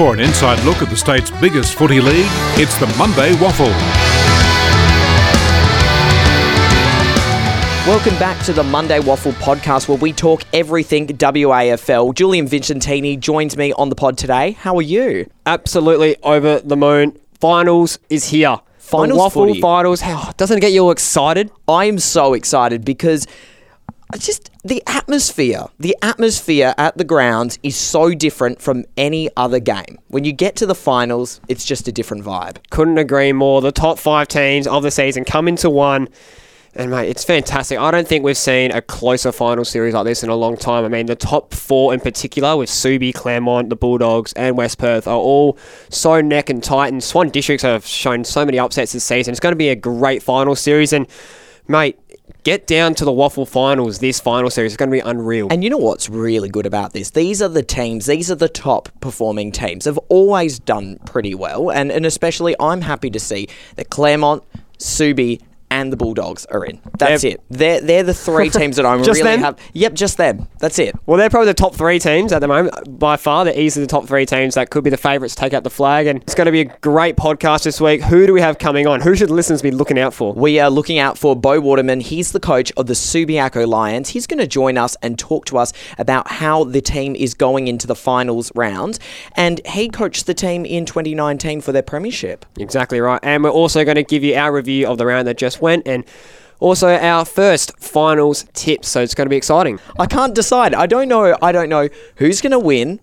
For an inside look at the state's biggest footy league, it's the Monday Waffle. Welcome back to the Monday Waffle podcast where we talk everything WAFL. Julian Vicentini joins me on the pod today. How are you? absolutely over the moon. Finals is here. Finals the waffle footy. finals. How, doesn't it get you all excited? I am so excited because I just the atmosphere, the atmosphere at the grounds is so different from any other game. When you get to the finals, it's just a different vibe. Couldn't agree more. The top five teams of the season come into one. And mate, it's fantastic. I don't think we've seen a closer final series like this in a long time. I mean, the top four in particular, with Subi, Claremont, the Bulldogs, and West Perth, are all so neck and tight. And Swan Districts have shown so many upsets this season. It's going to be a great final series. And mate, get down to the waffle finals. This final series is going to be unreal. And you know what's really good about this? These are the teams, these are the top performing teams. Have always done pretty well. And, and especially, I'm happy to see that Claremont, Subi, and the Bulldogs are in. That's it. They're, they're the three teams that I'm really them? have. Yep, just them. That's it. Well, they're probably the top three teams at the moment. By far, they're easily the top three teams that could be the favourites to take out the flag. And it's going to be a great podcast this week. Who do we have coming on? Who should listeners be looking out for? We are looking out for Beau Wardman. He's the coach of the Subiaco Lions. He's going to join us and talk to us about how the team is going into the finals round. And he coached the team in 2019 for their premiership. Exactly right. And we're also going to give you our review of the round that just went and also our first finals tips. So it's going to be exciting. I can't decide. I don't know. I don't know who's going to win,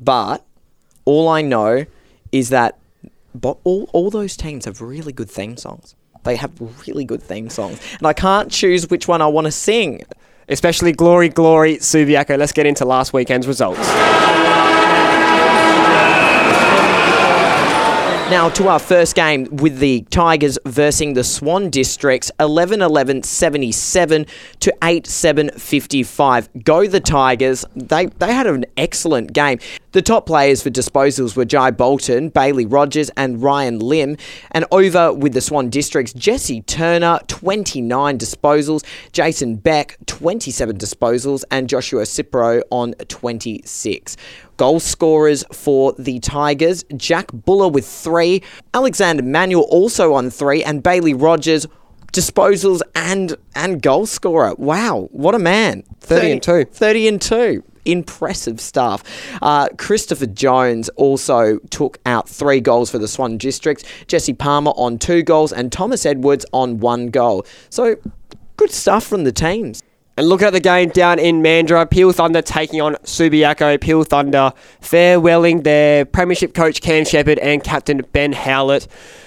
but all I know is that bo- all, all those teams have really good theme songs. They have really good theme songs. And I can't choose which one I want to sing. Especially Glory, Glory, Subiaco. Let's get into last weekend's results. Now to our first game with the Tigers versing the Swan Districts 11 11 77 to 8 7 55. Go the Tigers. They they had an excellent game. The top players for disposals were Jai Bolton, Bailey Rogers, and Ryan Lim. And over with the Swan Districts, Jesse Turner, 29 disposals, Jason Beck, 27 disposals, and Joshua Cipro on 26. Goal scorers for the Tigers Jack Buller with three, Alexander Manuel also on three, and Bailey Rogers disposals and and goal scorer. Wow, what a man! 30 and two. 30 and 2. Impressive stuff. Uh, Christopher Jones also took out three goals for the Swan District. Jesse Palmer on two goals and Thomas Edwards on one goal. So good stuff from the teams. And look at the game down in Mandurah. Peel Thunder taking on Subiaco. Peel Thunder farewelling their Premiership coach Cam Shepherd and captain Ben Howlett.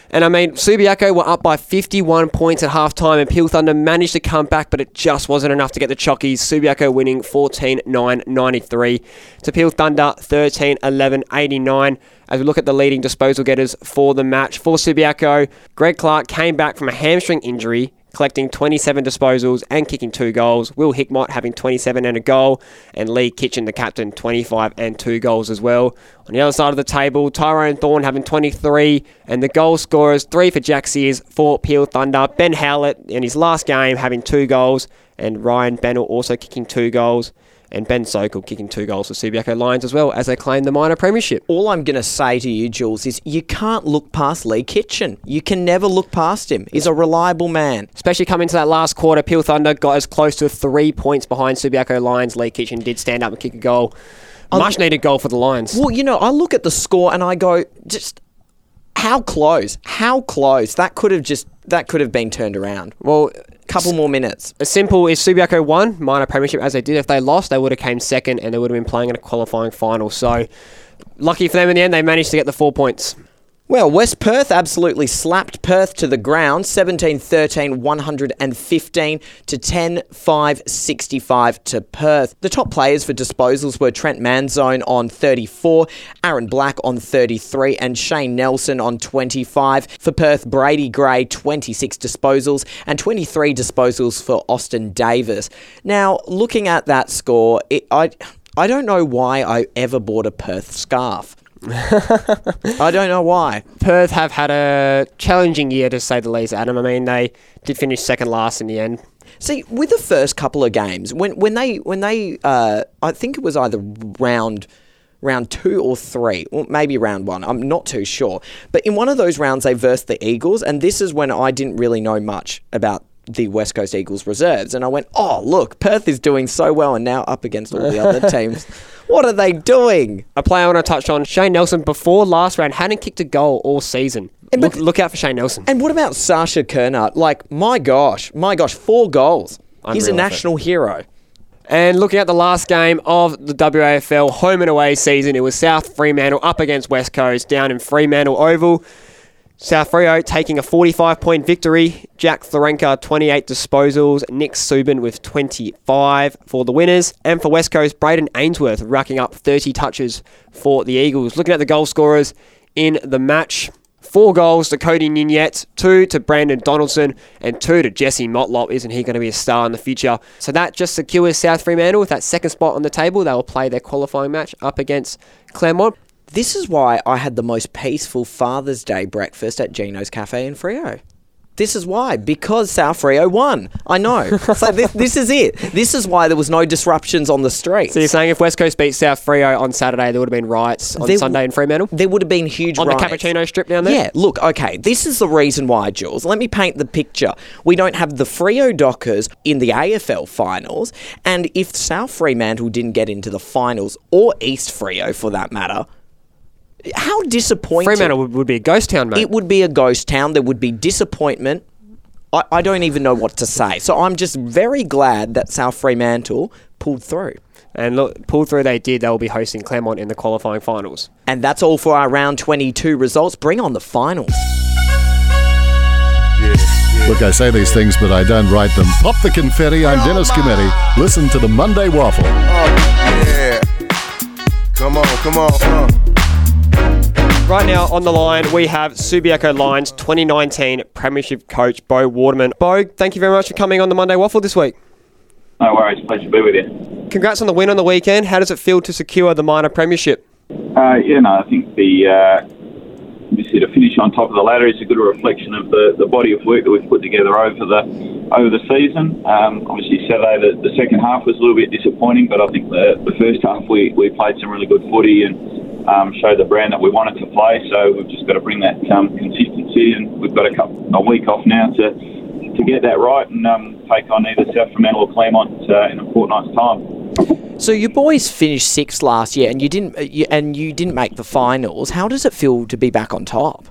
And I mean, Subiaco were up by 51 points at half time, and Peel Thunder managed to come back, but it just wasn't enough to get the Chockies. Subiaco winning 14 9 93 to Peel Thunder 13 11 89. As we look at the leading disposal getters for the match, for Subiaco, Greg Clark came back from a hamstring injury collecting 27 disposals and kicking two goals. Will Hickmott having 27 and a goal, and Lee Kitchen, the captain, 25 and two goals as well. On the other side of the table, Tyrone Thorne having 23, and the goal scorers three for Jack Sears, for Peel Thunder. Ben Howlett in his last game having two goals, and Ryan Bennell also kicking two goals. And Ben Sokol kicking two goals for Subiaco Lions as well as they claim the minor premiership. All I'm going to say to you, Jules, is you can't look past Lee Kitchen. You can never look past him. He's a reliable man. Especially coming to that last quarter, Peel Thunder got as close to three points behind Subiaco Lions. Lee Kitchen did stand up and kick a goal. Much needed goal for the Lions. Well, you know, I look at the score and I go, just how close? How close? That could have just that could have been turned around. Well, Couple more minutes. as simple as Subiaco won minor premiership as they did. If they lost, they would have came second and they would have been playing in a qualifying final. So, lucky for them in the end, they managed to get the four points. Well, West Perth absolutely slapped Perth to the ground 17 13 115 to 10 5 65 to Perth. The top players for disposals were Trent Manzone on 34, Aaron Black on 33, and Shane Nelson on 25. For Perth, Brady Gray 26 disposals and 23 disposals for Austin Davis. Now, looking at that score, it, I. I don't know why I ever bought a Perth scarf. I don't know why. Perth have had a challenging year to say the least, Adam. I mean, they did finish second last in the end. See, with the first couple of games, when when they when they, uh, I think it was either round round two or three, or maybe round one. I'm not too sure. But in one of those rounds, they versed the Eagles, and this is when I didn't really know much about the West Coast Eagles reserves. And I went, oh, look, Perth is doing so well and now up against all the other teams. What are they doing? A player I want to touch on, Shane Nelson, before last round, hadn't kicked a goal all season. And Look, but- look out for Shane Nelson. And what about Sasha Kernard? Like, my gosh, my gosh, four goals. He's a Unreal effort. national hero. And looking at the last game of the WAFL home and away season, it was South Fremantle up against West Coast down in Fremantle Oval. South Freo taking a 45 point victory. Jack Thorenka, 28 disposals. Nick Suban with 25 for the winners. And for West Coast, Braden Ainsworth racking up 30 touches for the Eagles. Looking at the goal scorers in the match. Four goals to Cody Ninyet, two to Brandon Donaldson, and two to Jesse Motlop. Isn't he going to be a star in the future? So that just secures South Fremantle with that second spot on the table. They will play their qualifying match up against Claremont. This is why I had the most peaceful Father's Day breakfast at Gino's Cafe in Freo. This is why, because South Freo won. I know. so this, this is it. This is why there was no disruptions on the streets. So you're saying if West Coast beat South Freo on Saturday, there would have been riots on There Sunday in Fremantle? there would have been huge On riots. the Cappuccino strip down there? Yeah, look, okay, this is the reason why, Jules. Let me paint the picture. We don't have the Freo Dockers in the AFL finals, and if South Fremantle didn't get into the finals, or East Freo for that matter, how disappointing. Fremantle would, would be a ghost town, mate. It would be a ghost town. There would be disappointment. I, I don't even know what to say. So I'm just very glad that South Fremantle pulled through. and look, pull through they did. They will be hosting Claremont in the qualifying finals. And that's all for our round 22 results. Bring on the finals. Look, I say these things, but I don't write them. Pop the confetti. I'm Dennis Cometti. Listen to the Monday Waffle. Oh, yeah. Come on, come on. Uh. Right now on the line, we have Subiaco Lions 2019 Premiership coach Beau Wardman. Beau, thank you very much for coming on the Monday Waffle this week. No worries, pleasure to be with you. Congrats on the win on the weekend. How does it feel to secure the minor premiership? Uh, yeah, no, I think the uh, obviously to finish on top of the ladder is a good reflection of the, the body of work that we've put together over the over the season. Um, obviously, Saturday the, the second half was a little bit disappointing, but I think the, the first half we, we played some really good footy and um, showed the brand that we wanted to play. So we've just got to bring that um, consistency, and we've got a couple, a week off now to to get that right and um, take on either South Fremantle or Claremont uh, in a fortnight's time. So you boys finished sixth last year, and you didn't, uh, you, and you didn't make the finals. How does it feel to be back on top?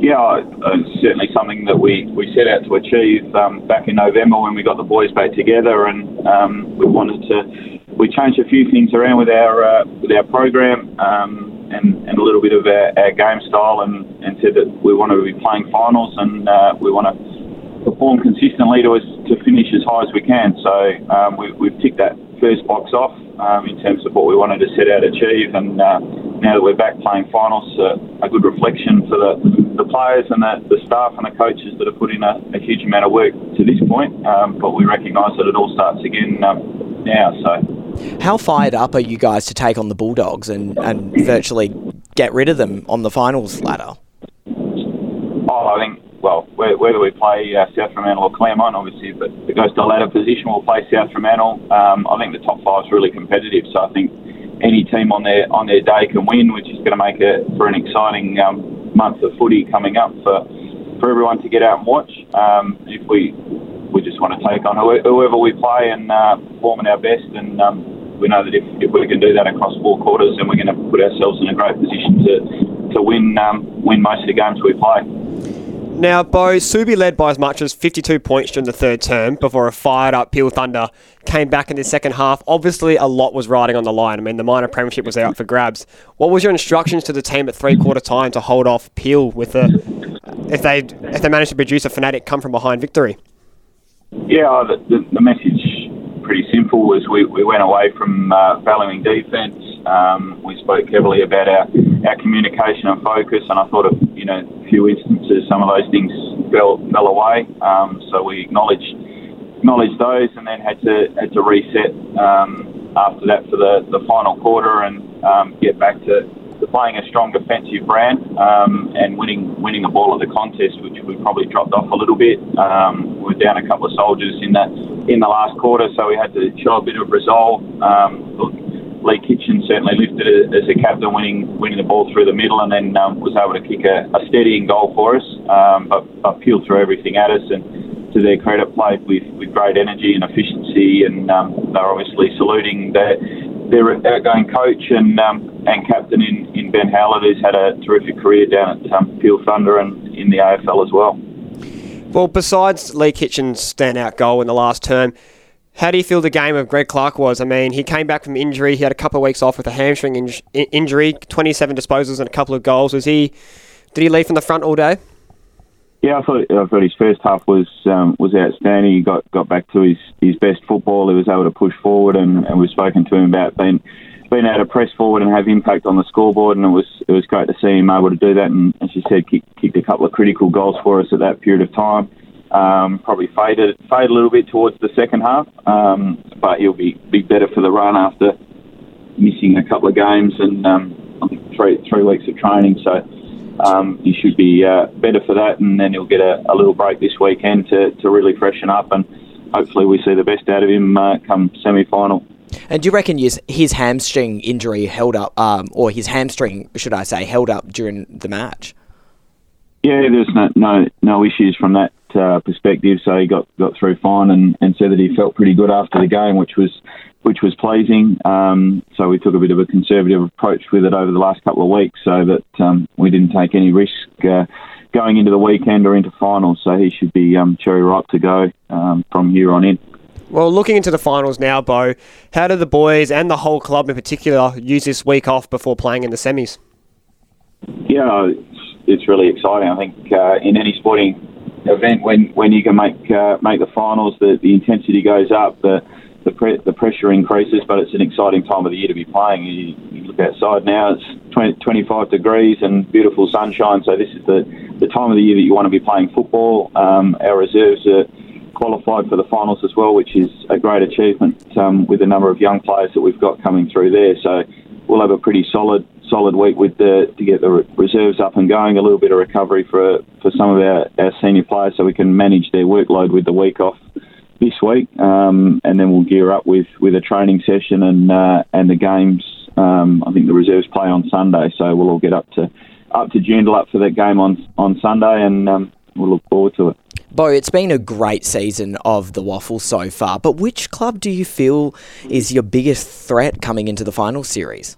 Yeah, uh, it's certainly something that we, we set out to achieve um, back in November when we got the boys back together, and um, we wanted to. We changed a few things around with our uh, with our program um, and, and a little bit of our, our game style, and, and said that we want to be playing finals and uh, we want to perform consistently to us to finish as high as we can. So um, we, we've ticked that first box off um, in terms of what we wanted to set out to achieve, and uh, now that we're back playing finals, uh, a good reflection for the, the players and the, the staff and the coaches that have put in a, a huge amount of work to this point. Um, but we recognise that it all starts again um, now. So. How fired up are you guys to take on the Bulldogs and, and virtually get rid of them on the finals ladder? Oh, I think, well, whe- whether we play uh, South Fremantle or Claremont, obviously, but it goes to ladder position, we'll play South Fremantle. Um, I think the top five is really competitive, so I think any team on their on their day can win, which is going to make it for an exciting um, month of footy coming up for for everyone to get out and watch. Um, if we we just want to take on whoever we play and uh, perform at our best, and um, we know that if, if we can do that across four quarters, then we're going to put ourselves in a great position to to win um, win most of the games we play. Now, Beau, Subi led by as much as 52 points during the third term before a fired up Peel Thunder came back in the second half. Obviously, a lot was riding on the line. I mean, the minor premiership was out for grabs. What was your instructions to the team at three quarter time to hold off Peel with a if they if they managed to produce a fanatic come from behind victory? Yeah, the, the, the message pretty simple was we, we went away from uh, valuing defence. Um, we spoke heavily about our, our communication and focus, and I thought of you know a few instances some of those things fell fell away. Um, so we acknowledged acknowledged those, and then had to had to reset um, after that for the, the final quarter and um, get back to, to playing a strong defensive brand um, and winning winning the ball at the contest, which we probably dropped off a little bit. Um, we were down a couple of soldiers in that in the last quarter, so we had to show a bit of resolve. Um, look, Lee Kitchen certainly lifted it as a captain, winning winning the ball through the middle, and then um, was able to kick a, a steadying goal for us. Um, but, but peeled through everything at us, and to their credit, played with, with great energy and efficiency, and um, they're obviously saluting their their outgoing coach and um, and captain in, in Ben Howlett, who's had a terrific career down at um, Peel Thunder and in the AFL as well. Well, besides Lee Kitchen's standout goal in the last term, how do you feel the game of Greg Clark was? I mean, he came back from injury. He had a couple of weeks off with a hamstring in- injury, 27 disposals and a couple of goals. Was he? Did he lead from the front all day? Yeah, I thought, I thought his first half was um, was outstanding. He got, got back to his, his best football. He was able to push forward, and, and we've spoken to him about being being able to press forward and have impact on the scoreboard. And it was it was great to see him able to do that. And as you said, kick, kicked a couple of critical goals for us at that period of time. Um, probably faded faded a little bit towards the second half, um, but he'll be be better for the run after missing a couple of games and um, three three weeks of training. So um, he should be uh, better for that, and then he'll get a, a, little break this weekend to, to really freshen up, and hopefully we see the best out of him uh, come semi final. And do you reckon his, his hamstring injury held up, um, or his hamstring, should I say, held up during the match? Yeah, there's no no, no issues from that uh, perspective. So he got, got through fine and, and said that he felt pretty good after the game, which was which was pleasing. Um, so we took a bit of a conservative approach with it over the last couple of weeks, so that um, we didn't take any risk uh, going into the weekend or into finals. So he should be um, cherry ripe to go um, from here on in. Well, looking into the finals now, Beau, how do the boys and the whole club in particular use this week off before playing in the semis? Yeah, it's, it's really exciting. I think uh, in any sporting event, when, when you can make uh, make the finals, the, the intensity goes up. The the, pre- the pressure increases, but it's an exciting time of the year to be playing. You, you look outside now; it's 20, 25 degrees and beautiful sunshine. So this is the, the time of the year that you want to be playing football. Um, our reserves are qualified for the finals as well, which is a great achievement um, with the number of young players that we've got coming through there. So we'll have a pretty solid solid week with the to get the reserves up and going. A little bit of recovery for for some of our, our senior players, so we can manage their workload with the week off this week, um, and then we'll gear up with, with a training session and uh, and the games. Um, I think the reserves play on Sunday, so we'll all get up to up to Joondalup up for that game on on Sunday, and um, we'll look forward to it. Beau, it's been a great season of the WAFL so far, but which club do you feel is your biggest threat coming into the final series?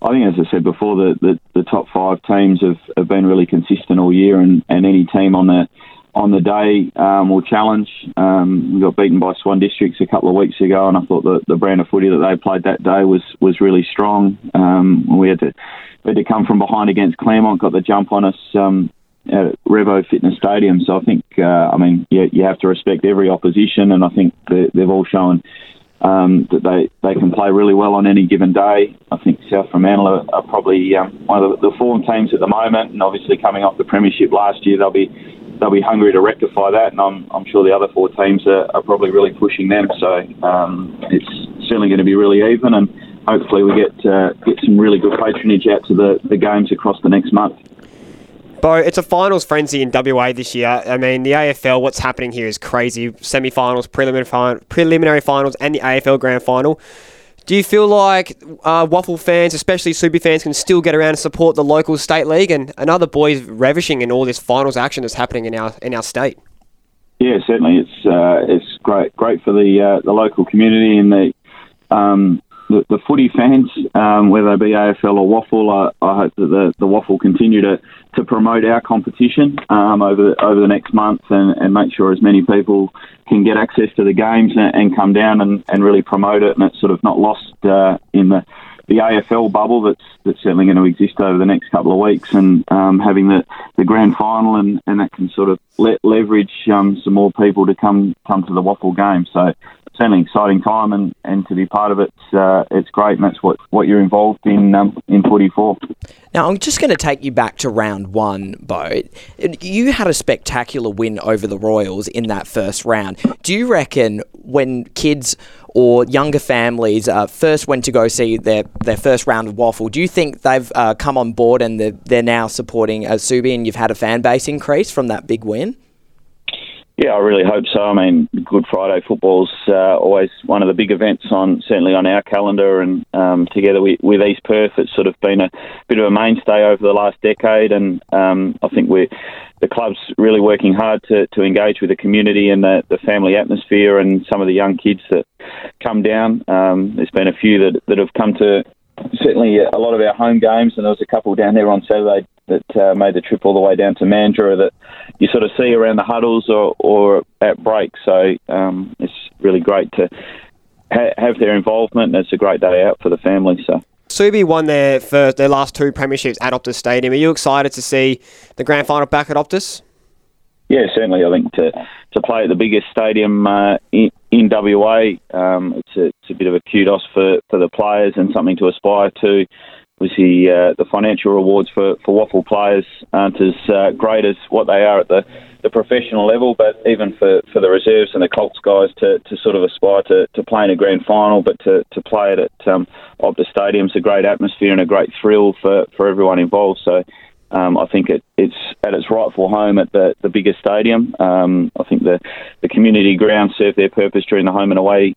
I think, as I said before, the, the, the top five teams have, have been really consistent all year, and, and any team on the on the day um, will challenge. Um, we got beaten by Swan Districts a couple of weeks ago, and I thought the, the brand of footy that they played that day was was really strong. Um, we had to had to come from behind against Claremont, got the jump on us um, at Revo Fitness Stadium. So I think, uh, I mean, you, you have to respect every opposition, and I think they've all shown. Um, that they, they can play really well on any given day. I think South Fremantle are, are probably um, one of the, the form teams at the moment, and obviously coming off the premiership last year, they'll be they'll be hungry to rectify that, and I'm, I'm sure the other four teams are, are probably really pushing them. So um, it's certainly going to be really even, and hopefully we get uh, get some really good patronage out to the, the games across the next month. Beau, it's a finals frenzy in WA this year. I mean, the AFL, what's happening here is crazy. Semi finals, preliminary, finals, and the AFL grand final. Do you feel like uh, WAFL fans, especially Super fans, can still get around and support the local state league and, and other boys ravishing in all this finals action that's happening in our in our state? Yeah, certainly. It's uh, it's great great for the uh, the local community and the um, the, the footy fans, um, whether they be AFL or Waffle, I, I hope that the, the WAFL continue to, to promote our competition um, over the, over the next month and, and make sure as many people can get access to the games and, and come down and, and really promote it, and it's sort of not lost uh, in the the AFL bubble that's that's certainly going to exist over the next couple of weeks, and um, having the, the grand final and, and that can sort of let leverage um, some more people to come come to the Waffle game. So certainly an exciting time, and, and to be part of it, uh, it's great, and that's what, what you're involved in um, in 44. Now, I'm just going to take you back to round one, Beau. You had a spectacular win over the Royals in that first round. Do you reckon when kids or younger families uh, first went to go see their, their first round of waffle, do you think they've uh, come on board and they're, they're now supporting Subi and you've had a fan base increase from that big win? Yeah, I really hope so. I mean, Good Friday football's uh, always one of the big events on certainly on our calendar, and um, together with, with East Perth, it's sort of been a bit of a mainstay over the last decade, and um, I think we're the club's really working hard to, to engage with the community and the, the family atmosphere and some of the young kids that come down. Um, there's been a few that, that have come to certainly a lot of our home games, and there was a couple down there on Saturday that uh, made the trip all the way down to Mandurah that you sort of see around the huddles or, or at breaks. So um, it's really great to ha- have their involvement, and it's a great day out for the family. So. Subi won their first, their last two premierships at Optus Stadium. Are you excited to see the grand final back at Optus? Yeah, certainly. I think to to play at the biggest stadium uh, in, in WA, um, it's, a, it's a bit of a kudos for, for the players and something to aspire to. Obviously, uh, the financial rewards for, for WAFL players aren't as uh, great as what they are at the, the professional level, but even for, for the reserves and the Colts guys to, to sort of aspire to, to play in a grand final, but to, to play it at um, Optus Stadium is a great atmosphere and a great thrill for, for everyone involved. So um, I think it, it's at its rightful home at the, the biggest stadium. Um, I think the, the community grounds serve their purpose during the home and away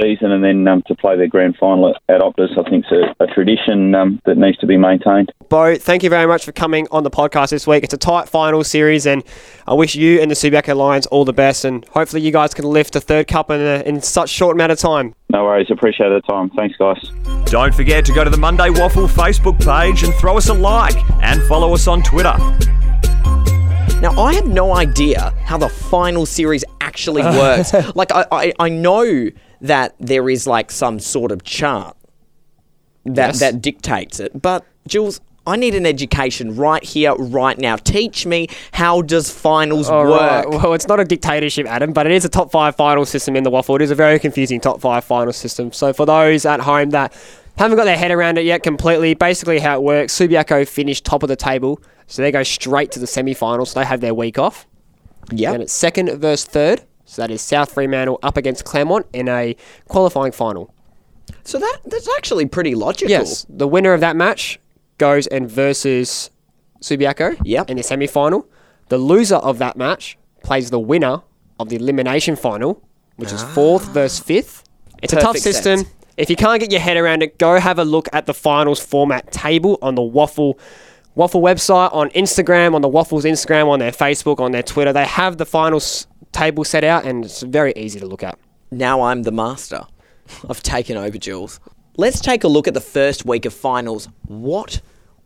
season, and then um, to play their grand final at, at Optus, I think is a, a tradition um, that needs to be maintained. Beau, thank you very much for coming on the podcast this week. It's a tight final series, and I wish you and the Subiaco Lions all the best, and hopefully you guys can lift a third cup in, a, in such short amount of time. No worries, appreciate the time. Thanks, guys. Don't forget to go to the Monday Waffle Facebook page and throw us a like and follow us on Twitter. Now, I have no idea how the final series actually works. like, I, I, I know that there is like some sort of chart that Yes. that dictates it, but Jules, I need an education right here, right now. Teach me how does finals All work? right. Well, it's not a dictatorship, Adam, but it is a top five final system in the waffle. It is a very confusing top five final system. So for those at home that haven't got their head around it yet completely, basically how it works, Subiaco finished top of the table, so they go straight to the semi-finals. So they have their week off. Yep. And it's second versus third. So that is South Fremantle up against Claremont in a qualifying final. So that that's actually pretty logical. Yes, the winner of that match goes and versus Subiaco Yep. in the semi final. The loser of that match plays the winner of the elimination final, which is fourth versus fifth. It's a tough Ah. System. sense. If you can't get your head around it, go have a look at the finals format table on the Waffle Waffle website, on Instagram, on the Waffles Instagram, on their Facebook, on their Twitter. They have the finals table set out, and it's very easy to look at. Now I'm the master. I've taken over, Jules. Let's take a look at the first week of finals. What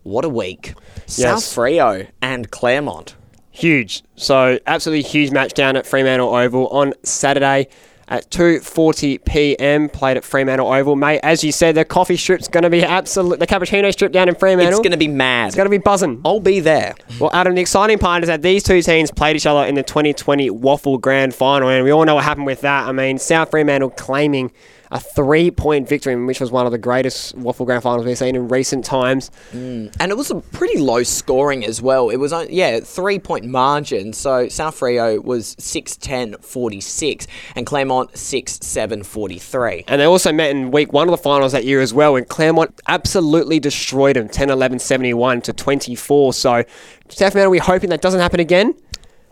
what a week. South Freo and Claremont. Huge. So absolutely huge match down at Fremantle Oval on Saturday at 2:40 p.m. Played at Fremantle Oval, mate. As you said, the coffee strip's going to be absolute. The cappuccino strip down in Fremantle. It's going to be mad. It's going to be buzzing. I'll be there. Well, Adam, the exciting part is that these two teams played each other in the 2020 Waffle Grand Final, and we all know what happened with that. I mean, South Fremantle claiming a three-point victory, which was one of the greatest Waffle Grand Finals we've seen in recent times. Mm. And it was a pretty low scoring as well. It was, on- yeah, three point margin. So South Freo was 6 10 46 and Claremont 6 7 43. And they also met in week one of the finals that year as well, and Claremont absolutely destroyed them 10 11 71 to 24. So, South Fremantle, we're hoping that doesn't happen again.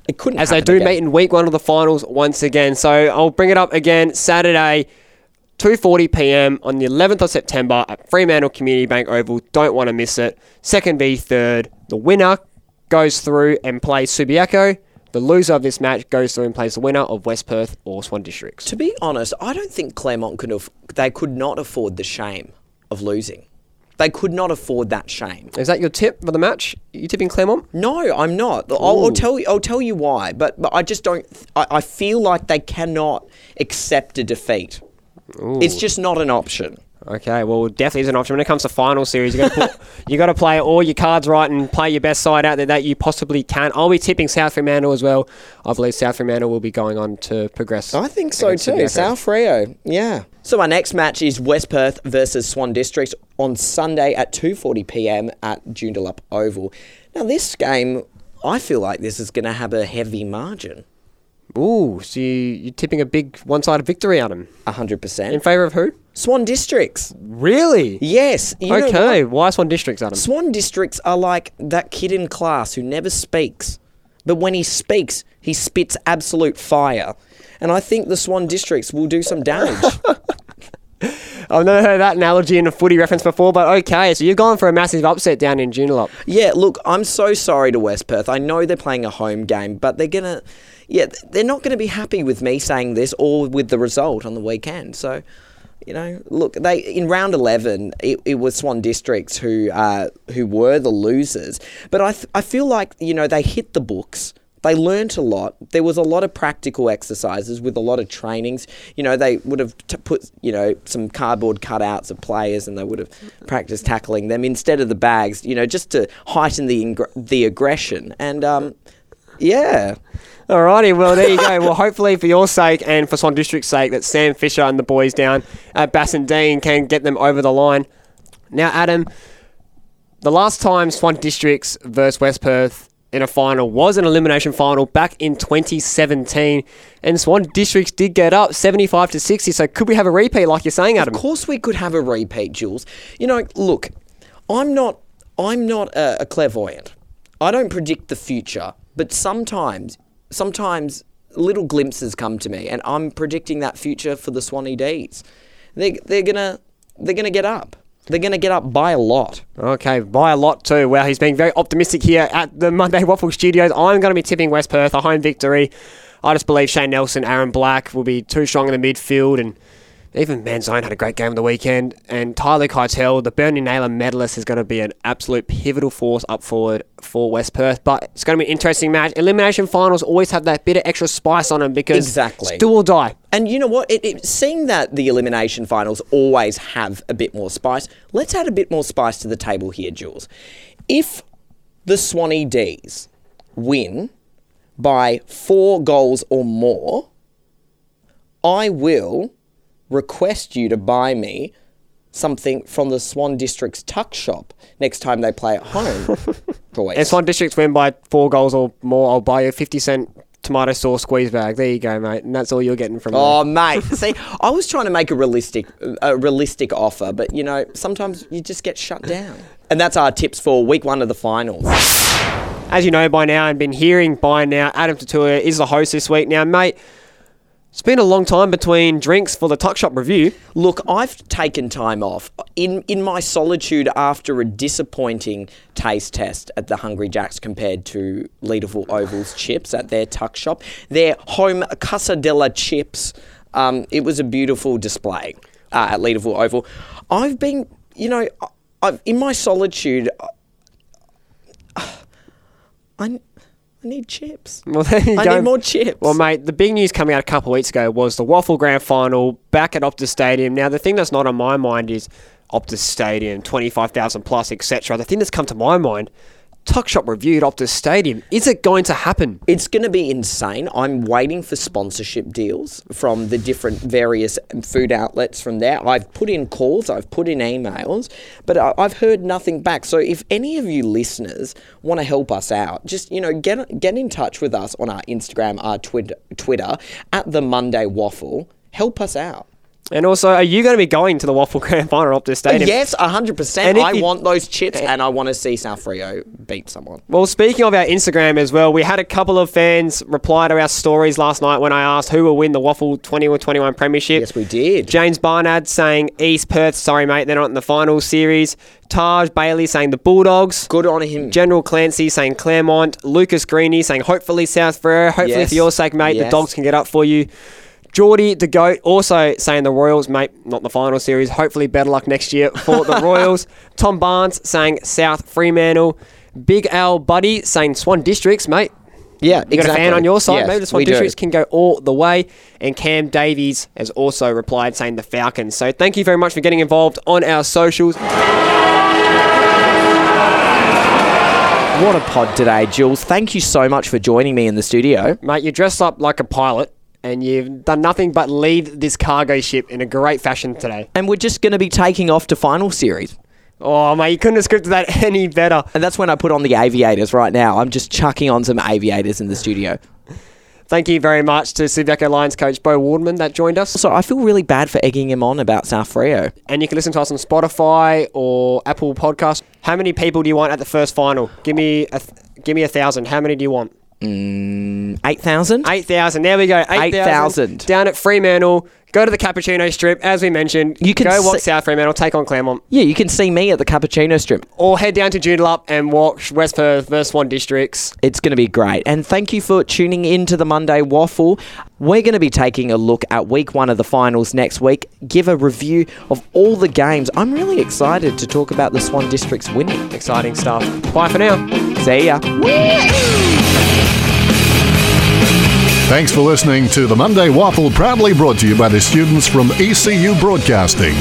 It couldn't as they do again. meet in week one of the finals once again. So I'll bring it up again Saturday, 2:40 p.m. on the 11th of September at Fremantle Community Bank Oval. Don't want to miss it. Second v third. The winner goes through and plays Subiaco. The loser of this match goes through and plays the winner of West Perth or Swan Districts. To be honest, I don't think Claremont could have. They could not afford the shame of losing. They could not afford that shame. Is that your tip for the match? you tipping Claremont? No, I'm not. I'll, I'll tell you. I'll tell you why. But, but I just don't. I, I feel like they cannot accept a defeat. It's just not an option. Okay, well, definitely is an option when it comes to final series. You got you got to play all your cards right and play your best side out there that you possibly can. I'll be tipping South Fremantle as well. I believe South Fremantle will be going on to progress. I think so too. Subiaco. South Freo, yeah. So our next match is West Perth versus Swan Districts on Sunday at 2:40 p.m. at Joondalup Oval. Now this game, I feel like this is going to have a heavy margin, Ooh, so you, you're tipping a big one-sided victory on him 100%. in favour of who? Swan Districts, Really? yes. You know okay, what? why Swan Districts, Adam? Swan Districts are like that kid in class who never speaks, but when he speaks, he spits absolute fire. And I think the Swan Districts will do some damage. I've never heard that analogy in a footy reference before, but okay. So you've gone for a massive upset down in Joondalup. Yeah, look, I'm so sorry to West Perth. I know they're playing a home game, but they're gonna, yeah, they're not gonna be happy with me saying this or with the result on the weekend. So, you know, look, they in round eleven, it, it was Swan Districts who uh, who were the losers, but I th- I feel like you know they hit the books. They learnt a lot. There was a lot of practical exercises with a lot of trainings. You know, they would have t- put, you know, some cardboard cutouts of players and they would have practiced tackling them instead of the bags, you know, just to heighten the, ingr- the aggression. And, um, yeah. Alrighty, well there you go. well, hopefully for your sake and for Swan District's sake, that Sam Fisher and the boys down at Bassendean can get them over the line. Now, Adam, the last time Swan Districts versus West Perth in a final was an elimination final back in 2017, and Swan Districts did get up 75 to 60. So could we have a repeat, like you're saying, Adam? Of course, we could have a repeat, Jules. You know, look, I'm not, I'm not a, a clairvoyant. I don't predict the future, but sometimes, sometimes little glimpses come to me, and I'm predicting that future for the Swanee D's. They, they're gonna, they're gonna get up. They're gonna get up by a lot. Okay, by a lot too. Well, he's being very optimistic here at the Monday Waffle Studios. I'm going to be tipping West Perth a home victory. I just believe Shane Nelson, Aaron Black will be too strong in the midfield, and even Manzone had a great game on the weekend. And Tyler Keitel, the Bernie Naylor medalist, is going to be an absolute pivotal force up forward for West Perth. But it's going to be an interesting match. Elimination finals always have that bit of extra spice on them because Exactly. it's do or die. And you know what? It, it, seeing that the elimination finals always have a bit more spice, let's add a bit more spice to the table here, Jules. If the Swanee D's win by four goals or more, I will request you to buy me something from the Swan District's tuck shop next time they play at home. Boys. And Swan Districts win by four goals or more. I'll buy you a 50 cent tomato sauce squeeze bag. There you go, mate. And that's all you're getting from me. Oh, mate. See, I was trying to make a realistic, a realistic offer, but you know, sometimes you just get shut down. And that's our tips for week one of the finals. As you know by now and been hearing by now, Adam Di Tullio is the host this week. Now, mate, it's been a long time between drinks for the Tuck Shop review. Look, I've taken time off in in my solitude after a disappointing taste test at the Hungry Jacks compared to Leederville Oval's chips at their tuck shop. Their home Casadilla chips. Um, it was a beautiful display uh, at Leederville Oval. I've been, you know, I've in my solitude. I, I need chips. Well, there you I go. need more chips. Well, mate, the big news coming out a couple of weeks ago was the Waffle Grand Final back at Optus Stadium. Now, the thing that's not on my mind is Optus Stadium, 25,000 plus, etc. The thing that's come to my mind, Tuck Shop review at Optus Stadium. Is it going to happen? It's going to be insane. I'm waiting for sponsorship deals from the different various food outlets from there. I've put in calls, I've put in emails, but I've heard nothing back. So if any of you listeners want to help us out, just you know get get in touch with us on our Instagram, our Twitter, Twitter at the Monday Waffle. Help us out. And also, are you going to be going to the Waffle Grand Final at Optus uh, Stadium? Yes, hundred percent. And I you- want those chips, eh. and I want to see South Freo beat someone. Well, speaking of our Instagram as well, we had a couple of fans reply to our stories last night when I asked who will win the Waffle 20 or 21 Premiership. Yes, we did. James Barnard saying East Perth, sorry mate, they're not in the final series. Taj Bailey saying the Bulldogs. Good on him. General Clancy saying Claremont. Lucas Greeny saying hopefully South Freo. Hopefully Yes. for your sake, mate, the Dogs can get up for you. Geordie the Goat also saying the Royals, mate, not the final series. Hopefully better luck next year for the Royals. Tom Barnes saying South Fremantle. Big Al Buddy saying Swan Districts, mate. Yeah, You got a fan exactly. on your side, Yes, maybe the Swan we do. Districts can go all the way. And Cam Davies has also replied saying the Falcons. So thank you very much for getting involved on our socials. What a pod today, Jules. Thank you so much for joining me in the studio. Mate, you're dressed up like a pilot and you've done nothing but lead this cargo ship in a great fashion today. And we're just going to be taking off to final series. Oh, mate, you couldn't have scripted that any better. And that's when I put on the aviators right now. I'm just chucking on some aviators in the studio. Thank you very much to Subiaco Lions coach Beau Wardman that joined us. So I feel really bad for egging him on about South Freo. And you can listen to us on Spotify or Apple Podcast. How many people do you want at the first final? Give me a th- give me a thousand. How many do you want? Mm, eight thousand. 8,000. There we go. 8,000. 8,000. Down at Fremantle. Go to the Cappuccino Strip, as we mentioned. You can go walk see- South Fremantle, take on Claremont. Yeah, you can see me at the Cappuccino Strip. Or head down to Joondalup and walk West Perth versus Swan Districts. It's going to be great. And thank you for tuning in to the Monday Waffle. We're going to be taking a look at week one of the finals next week, give a review of all the games. I'm really excited to talk about the Swan Districts winning. Exciting stuff. Bye for now. See ya. Thanks for listening to the Monday Waffle, proudly brought to you by the students from ECU Broadcasting.